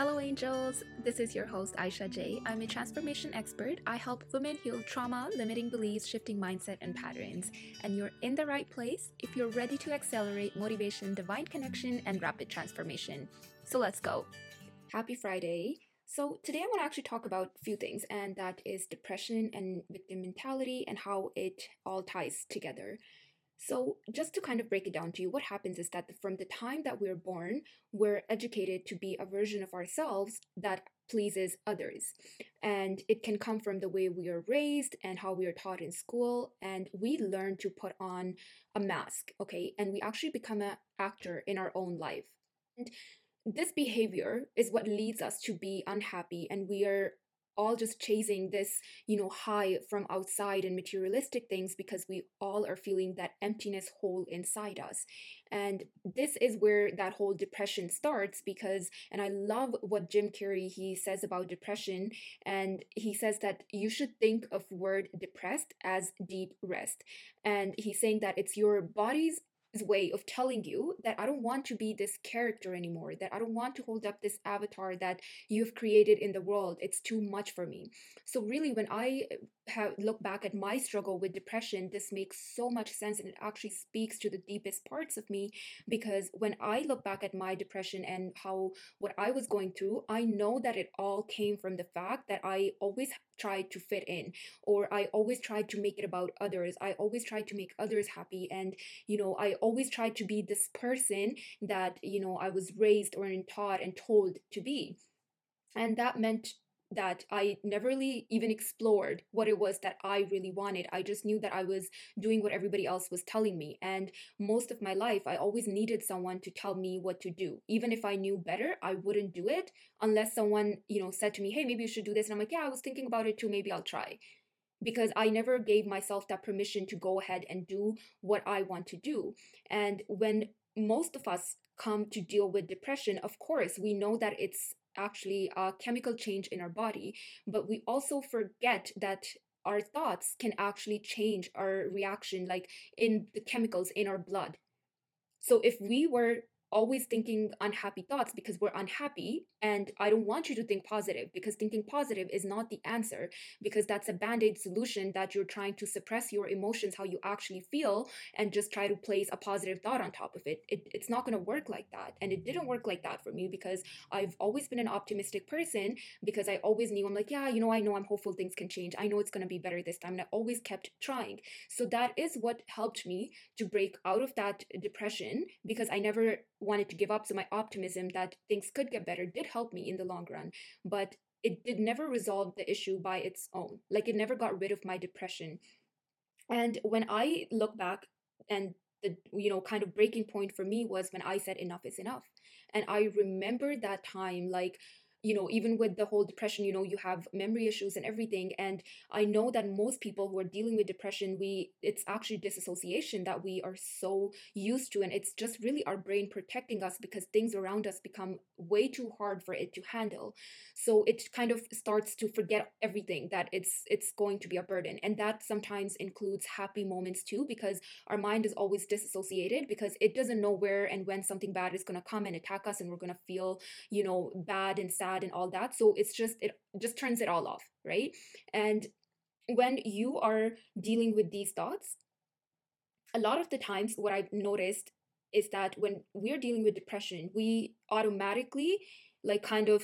Hello, angels. This is your host, Aisha Jay. I'm a transformation expert. I help women heal trauma, limiting beliefs, shifting mindset, and patterns. And you're in the right place if you're ready to accelerate motivation, divine connection, and rapid transformation. So let's go. Happy Friday. So, today I want to actually talk about a few things, and that is depression and victim mentality and how it all ties together. So, just to kind of break it down to you, what happens is that from the time that we're born, we're educated to be a version of ourselves that pleases others. And it can come from the way we are raised and how we are taught in school. And we learn to put on a mask, okay? And we actually become an actor in our own life. And this behavior is what leads us to be unhappy and we are all just chasing this, you know, high from outside and materialistic things because we all are feeling that emptiness hole inside us. And this is where that whole depression starts because, and I love what Jim Carrey he says about depression, and he says that you should think of word depressed as deep rest. And he's saying that it's your body's way of telling you that I don't want to be this character anymore, that I don't want to hold up this avatar that you've created in the world. It's too much for me. So, really, when I uh, have look back at my struggle with depression, this makes so much sense and it actually speaks to the deepest parts of me because when I look back at my depression and how what I was going through, I know that it all came from the fact that I always tried to fit in or I always tried to make it about others. I always tried to make others happy and you know, I always tried to be this person that, you know, I was raised or taught and told to be. And that meant that I never really even explored what it was that I really wanted. I just knew that I was doing what everybody else was telling me. And most of my life, I always needed someone to tell me what to do. Even if I knew better, I wouldn't do it unless someone, you know, said to me, hey, maybe you should do this. And I'm like, yeah, I was thinking about it too. Maybe I'll try. Because I never gave myself that permission to go ahead and do what I want to do. And when most of us come to deal with depression, of course, we know that it's actually a chemical change in our body, but we also forget that our thoughts can actually change our reaction, like in the chemicals in our blood. So if we were always thinking unhappy thoughts because we're unhappy and i don't want you to think positive because thinking positive is not the answer because that's a band-aid solution that you're trying to suppress your emotions how you actually feel and just try to place a positive thought on top of it, it it's not going to work like that and it didn't work like that for me because i've always been an optimistic person because i always knew i'm like yeah you know i know i'm hopeful things can change. I know it's going to be better this time and i always kept trying. So that is what helped me to break out of that depression because i never wanted to give up. So my optimism that things could get better did help me in the long run, but it did never resolve the issue by its own. Like it never got rid of my depression. And when I look back and the you know kind of breaking point for me was when I said enough is enough. And I remember that time like you know even with the whole depression you know you have memory issues and everything and i know that most people who are dealing with depression we it's actually disassociation that we are so used to and it's just really our brain protecting us because things around us become way too hard for it to handle. So it kind of starts to forget everything that it's it's going to be a burden and that sometimes includes happy moments too because our mind is always disassociated because it doesn't know where and when something bad is going to come and attack us and we're going to feel you know bad and sad sad and all that. So it's just it just turns it all off right? And when you are dealing with these thoughts a lot of the times what i've noticed is that when we're dealing with depression we automatically like kind of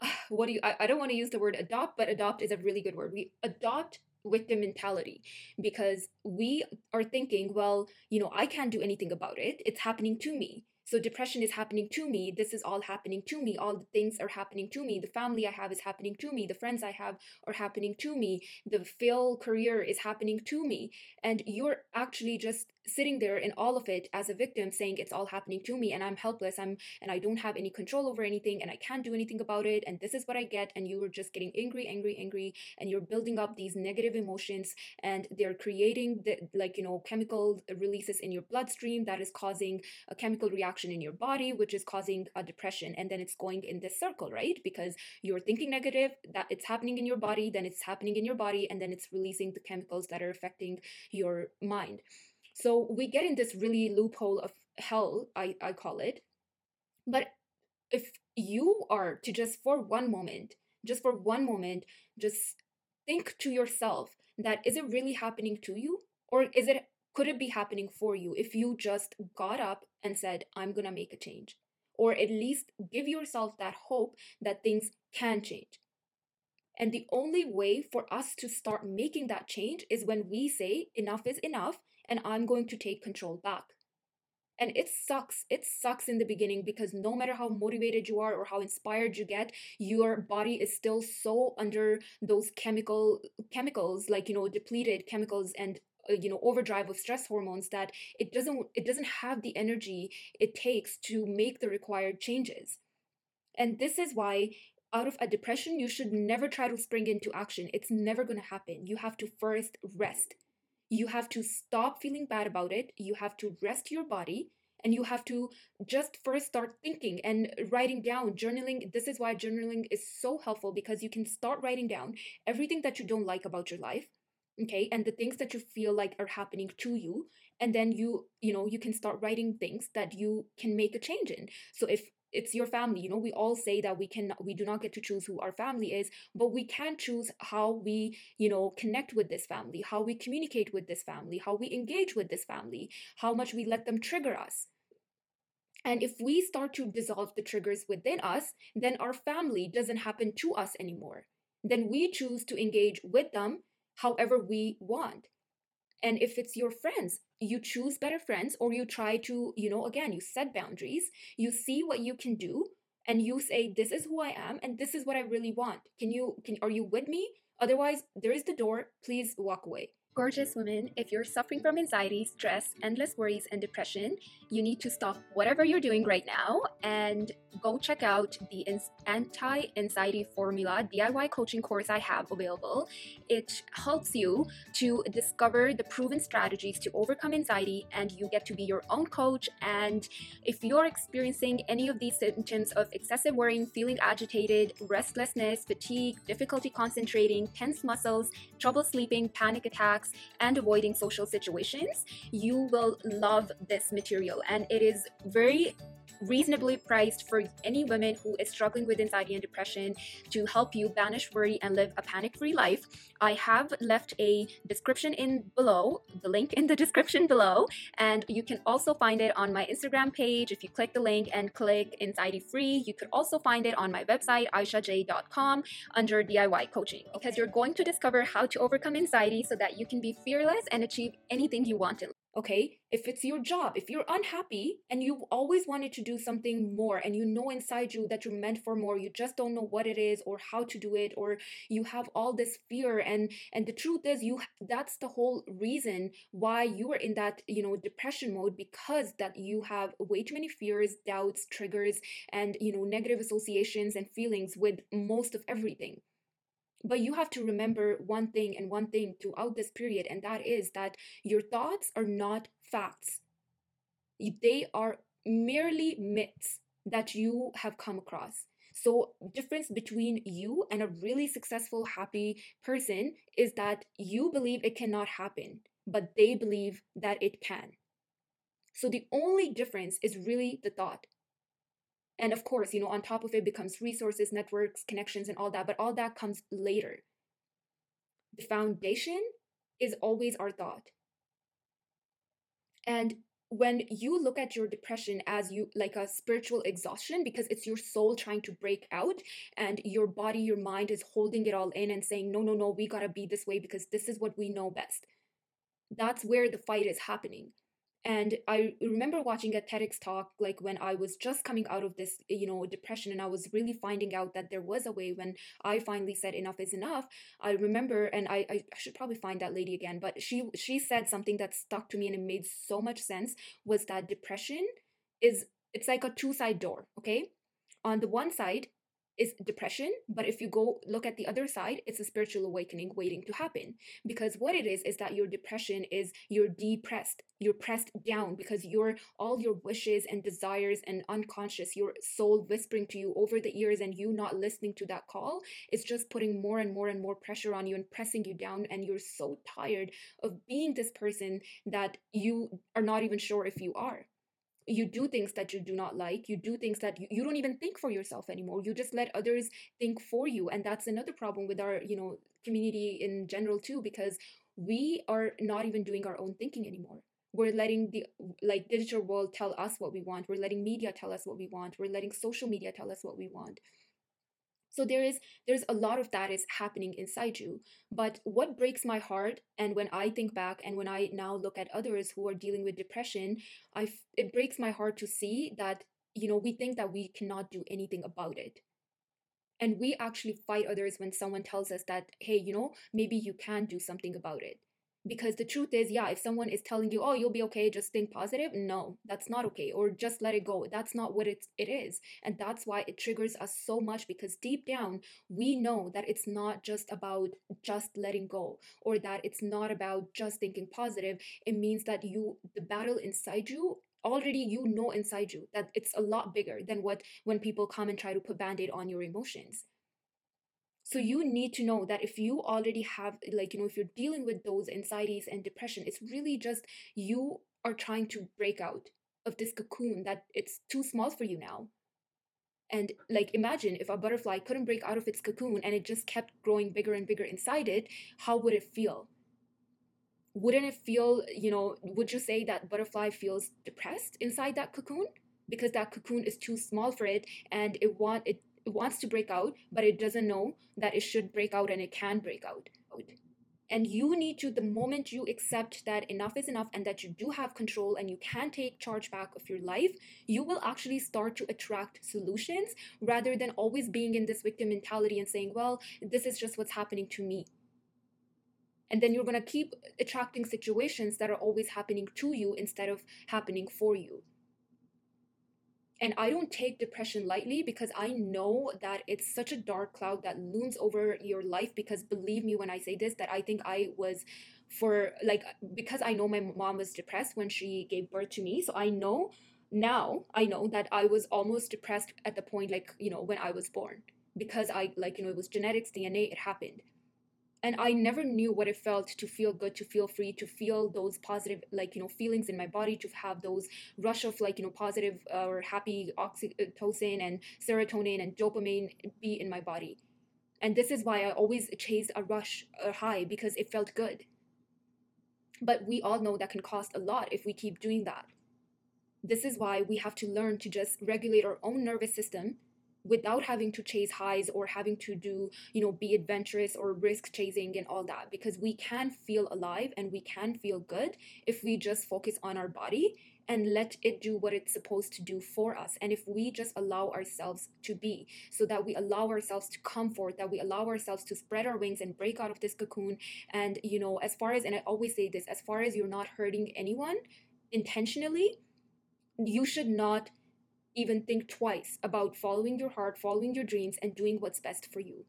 what do you I, I don't want to use the word adopt but adopt is a really good word. We adopt victim mentality because we are thinking well you know i can't do anything about it. It's happening to me so depression is happening to me. This is all happening to me. All the things are happening to me. The family I have is happening to me. The friends I have are happening to me. The fail career is happening to me. And you're actually just sitting there in all of it as a victim saying it's all happening to me and I'm helpless. I'm and I don't have any control over anything and I can't do anything about it and this is what I get and you are just getting angry, angry, angry and you're building up these negative emotions and they're creating the like you know chemical releases in your bloodstream that is causing a chemical reaction reaction in your body, which is causing a depression. And then it's going in this circle, right? Because you're thinking negative, that it's happening in your body, then it's happening in your body, and then it's releasing the chemicals that are affecting your mind. So we get in this really loophole of hell, I, I call it. But if you are to just for one moment, just for one moment, just think to yourself that is it really happening to you? Or is it could it be happening for you if you just got up and said i'm to make a change. Or at least give yourself that hope that things can change. And the only way for us to start making that change is when we say enough is enough and i'm going to take control back. And it sucks it sucks in the beginning because no matter how motivated you are or how inspired you get your body is still so under those chemical chemicals like you know depleted chemicals and uh, you know overdrive of stress hormones that it doesn't it doesn't have the energy it takes to make the required changes. And this is why out of a depression you should never try to spring into action. It's never going to happen. You have to first rest you have to stop feeling bad about it. You have to rest your body and you have to just first start thinking and writing down journaling this is why journaling is so helpful because you can start writing down everything that you don't like about your life okay and the things that you feel like are happening to you and then you you know you can start writing things that you can make a change in so if it's your family. You know we all say that we can we do not get to choose who our family is but we can choose how we you know connect with this family how we communicate with this family how we engage with this family how much we let them trigger us. And if we start to dissolve the triggers within us then our family doesn't happen to us anymore. Then we choose to engage with them however we want. And if it's your friends you choose better friends or you try to you know again you set boundaries you see what you can do and you say this is who i am and this is what i really want. Can you can are you with me? Otherwise there is the door. Please walk away Gorgeous women, if you're suffering from anxiety, stress, endless worries, and depression, you need to stop whatever you're doing right now and go check out the anti anxiety formula DIY coaching course I have available. It helps you to discover the proven strategies to overcome anxiety, and you get to be your own coach. And if you're experiencing any of these symptoms of excessive worrying, feeling agitated, restlessness, fatigue, difficulty concentrating, tense muscles, trouble sleeping, panic attacks, and avoiding social situations, you will love this material. And it is very reasonably priced for any woman who is struggling with anxiety and depression to help you banish worry and live a panic free life. I have left a description in below, the link in the description below, and you can also find it on my Instagram page. If you click the link and click anxiety free, you could also find it on my website, aishajay.com, under DIY coaching, because you're going to discover how to overcome anxiety so that you can be fearless and achieve anything you want in okay? If it's your job if you're unhappy and you've always wanted to do something more and you know inside you that you're meant for more you just don't know what it is or how to do it or you have all this fear and and the truth is you that's the whole reason why you are in that you know depression mode because that you have way too many fears doubts triggers and you know negative associations and feelings with most of everything but you have to remember one thing and one thing throughout this period, and that is that your thoughts are not facts. They are merely myths that you have come across. So, difference between you and a really successful, happy person is that you believe it cannot happen, but they believe that it can. So, the only difference is really the thought. And of course, you know, on top of it becomes resources, networks, connections, and all that, but all that comes later. The foundation is always our thought. And when you look at your depression as you like a spiritual exhaustion because it's your soul trying to break out and your body your mind is holding it all in and saying no no no we got to be this way because this is what we know best that's where the fight is happening and i remember watching a tedx talk like when i was just coming out of this you know depression and i was really finding out that there was a way when i finally said enough is enough. I remember and i i should probably find that lady again but she she said something that stuck to me and it made so much sense was that depression is it's like a two side door okay? On the one side is depression but if you go look at the other side it's a spiritual awakening waiting to happen. Because what it is is that your depression is you're depressed you're pressed down because your all your wishes and desires and unconscious your soul whispering to you over the ears and you not listening to that call is just putting more and more and more pressure on you and pressing you down. And you're so tired of being this person that you are not even sure if you are you do things that you do not like you do things that you, you don't even think for yourself anymore you just let others think for you and that's another problem with our you know community in general too because we are not even doing our own thinking anymore. We're letting the like digital world tell us what we want we're letting media tell us what we want we're letting social media tell us what we want so there is there's a lot of that is happening inside you. But what breaks my heart and when i think back and when i now look at others who are dealing with depression i it breaks my heart to see that you know we think that we cannot do anything about it. And we actually fight others when someone tells us that hey you know maybe you can do something about it because the truth is yeah if someone is telling you oh you'll be okay just think positive no that's not okay or just let it go that's not what it's it is and that's why it triggers us so much because deep down we know that it's not just about just letting go or that it's not about just thinking positive it means that you the battle inside you already you know inside you that it's a lot bigger than what when people come and try to put band-aid on your emotions so you need to know that if you already have like you know if you're dealing with those anxieties and depression it's really just you are trying to break out of this cocoon that it's too small for you now. And like imagine if a butterfly couldn't break out of its cocoon and it just kept growing bigger and bigger inside it how would it feel? Wouldn't it feel you know would you say that butterfly feels depressed inside that cocoon? Because that cocoon is too small for it and it want it wants to break out, but it doesn't know that it should break out and it can break out. And you need to, the moment you accept that enough is enough and that you do have control and you can take charge back of your life, you will actually start to attract solutions rather than always being in this victim mentality and saying, well, this is just what's happening to me. And then you're going to keep attracting situations that are always happening to you instead of happening for you. And I don't take depression lightly because I know that it's such a dark cloud that looms over your life. Because believe me when I say this, that I think I was for like, because I know my mom was depressed when she gave birth to me. So I know now, I know that I was almost depressed at the point, like, you know, when I was born. Because I, like, you know, it was genetics, DNA, it happened and i never knew what it felt to feel good to feel free to feel those positive like you know feelings in my body to have those rush of like you know positive uh, or happy oxytocin and serotonin and dopamine be in my body. And this is why i always chased a rush a high because it felt good. But we all know that can cost a lot if we keep doing that. This is why we have to learn to just regulate our own nervous system without having to chase highs or having to do, you know, be adventurous or risk chasing and all that because we can feel alive and we can feel good if we just focus on our body and let it do what it's supposed to do for us. And if we just allow ourselves to be, so that we allow ourselves to come forth, that we allow ourselves to spread our wings and break out of this cocoon. And, you know, as far as, and I always say this, as far as you're not hurting anyone intentionally, you should not even think twice about following your heart, following your dreams, and doing what's best for you.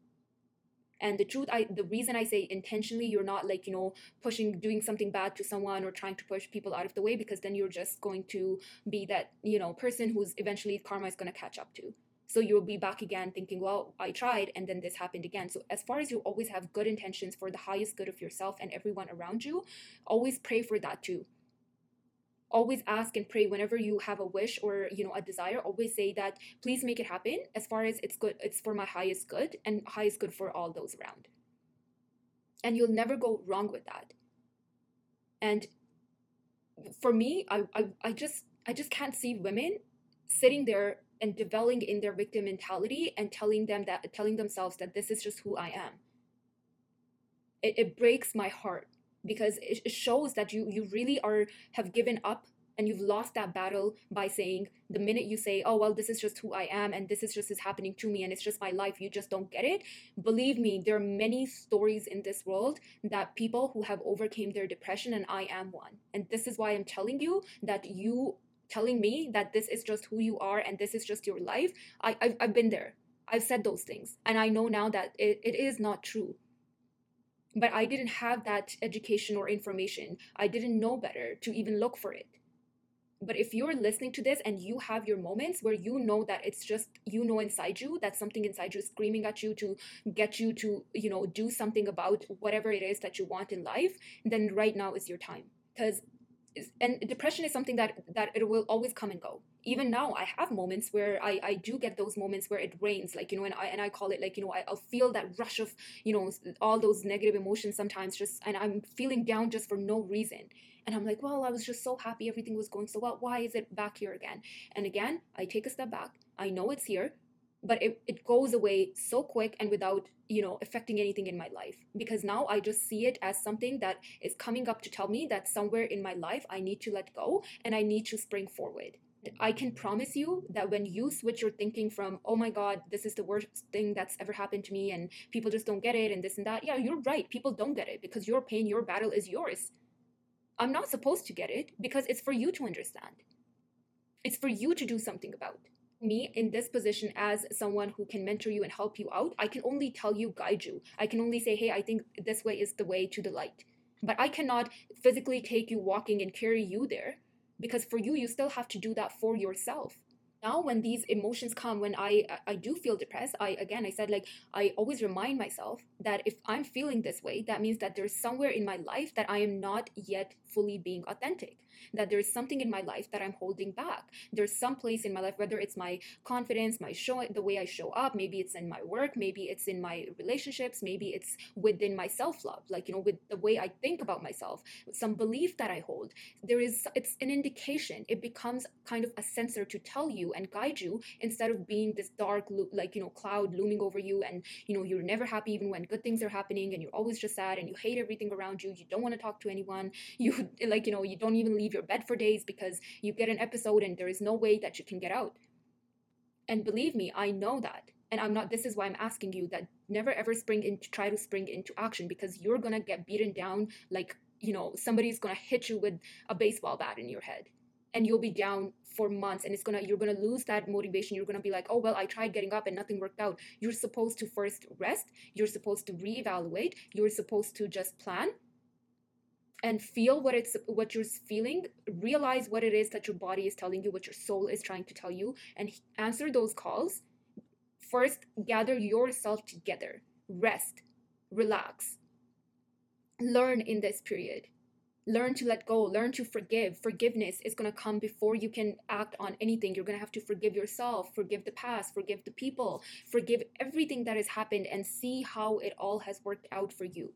And the truth, I the reason I say intentionally, you're not like you know pushing, doing something bad to someone or trying to push people out of the way, because then you're just going to be that you know person who's eventually karma is going to catch up to. So you'll be back again thinking, well, I tried, and then this happened again. So as far as you always have good intentions for the highest good of yourself and everyone around you, always pray for that too always ask and pray whenever you have a wish or you know a desire always say that please make it happen as far as it's good it's for my highest good and highest good for all those around. And you'll never go wrong with that. And for me I, I i just i just can't see women sitting there and dwelling in their victim mentality and telling them that telling themselves that this is just who i am. It, it breaks my heart because it shows that you you really are have given up and you've lost that battle by saying the minute you say oh well this is just who i am and this is just is happening to me and it's just my life you just don't get it. Believe me there are many stories in this world that people who have overcame their depression and i am one. And this is why i'm telling you that you telling me that this is just who you are and this is just your life I, I've, I've been there. I've said those things. And i know now that it, it is not true but I didn't have that education or information. I didn't know better to even look for it. But if you're listening to this and you have your moments where you know that it's just, you know, inside you, that something inside you is screaming at you to get you to, you know, do something about whatever it is that you want in life, then right now is your time. Because and depression is something that that it will always come and go. Even now i have moments where i i do get those moments where it rains like you know and i and i call it like you know I, i'll feel that rush of you know all those negative emotions sometimes just and i'm feeling down just for no reason. And i'm like well i was just so happy everything was going so well. Why is it back here again? And again i take a step back. I know it's here but it, it goes away so quick and without you know affecting anything in my life. Because now i just see it as something that is coming up to tell me that somewhere in my life i need to let go and i need to spring forward. I can promise you that when you switch your thinking from oh my god this is the worst thing that's ever happened to me and people just don't get it and this and that yeah you're right. People don't get it because your pain your battle is yours. I'm not supposed to get it because it's for you to understand. It's for you to do something about me in this position as someone who can mentor you and help you out, I can only tell you, guide you. I can only say, hey, I think this way is the way to the light. But I cannot physically take you walking and carry you there because for you, you still have to do that for yourself now when these emotions come when i i do feel depressed i again i said like i always remind myself that if i'm feeling this way that means that there's somewhere in my life that i am not yet fully being authentic that there's something in my life that i'm holding back. There's some place in my life whether it's my confidence my show the way i show up maybe it's in my work maybe it's in my relationships maybe it's within my self-love like you know with the way i think about myself some belief that i hold. There is it's an indication. It becomes kind of a sensor to tell you and guide you instead of being this dark like you know cloud looming over you and you know you're never happy even when good things are happening and you're always just sad and you hate everything around you. You don't want to talk to anyone. You like you know you don't even leave your bed for days because you get an episode and there is no way that you can get out. And believe me i know that. And i'm not this is why i'm asking you that never ever spring into try to spring into action because you're gonna get beaten down like you know somebody's gonna hit you with a baseball bat in your head. And you'll be down for months and it's gonna you're gonna lose that motivation. You're gonna be like oh well i tried getting up and nothing worked out. You're supposed to first rest. You're supposed to reevaluate. You're supposed to just plan and feel what it's what you're feeling realize what it is that your body is telling you what your soul is trying to tell you and answer those calls. First gather yourself together. Rest. Relax. Learn in this period. Learn to let go. Learn to forgive. Forgiveness is going to come before you can act on anything. You're going to have to forgive yourself forgive the past forgive the people forgive everything that has happened and see how it all has worked out for you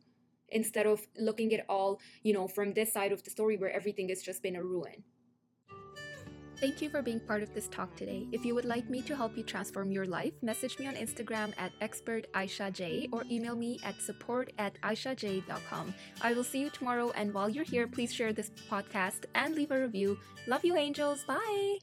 instead of looking at all you know from this side of the story where everything has just been a ruin Thank you for being part of this talk today. If you would like me to help you transform your life, message me on Instagram at expert Aisha Jay or email me at support at aishajay.com. I will see you tomorrow, and while you're here, please share this podcast and leave a review. Love you, angels. Bye.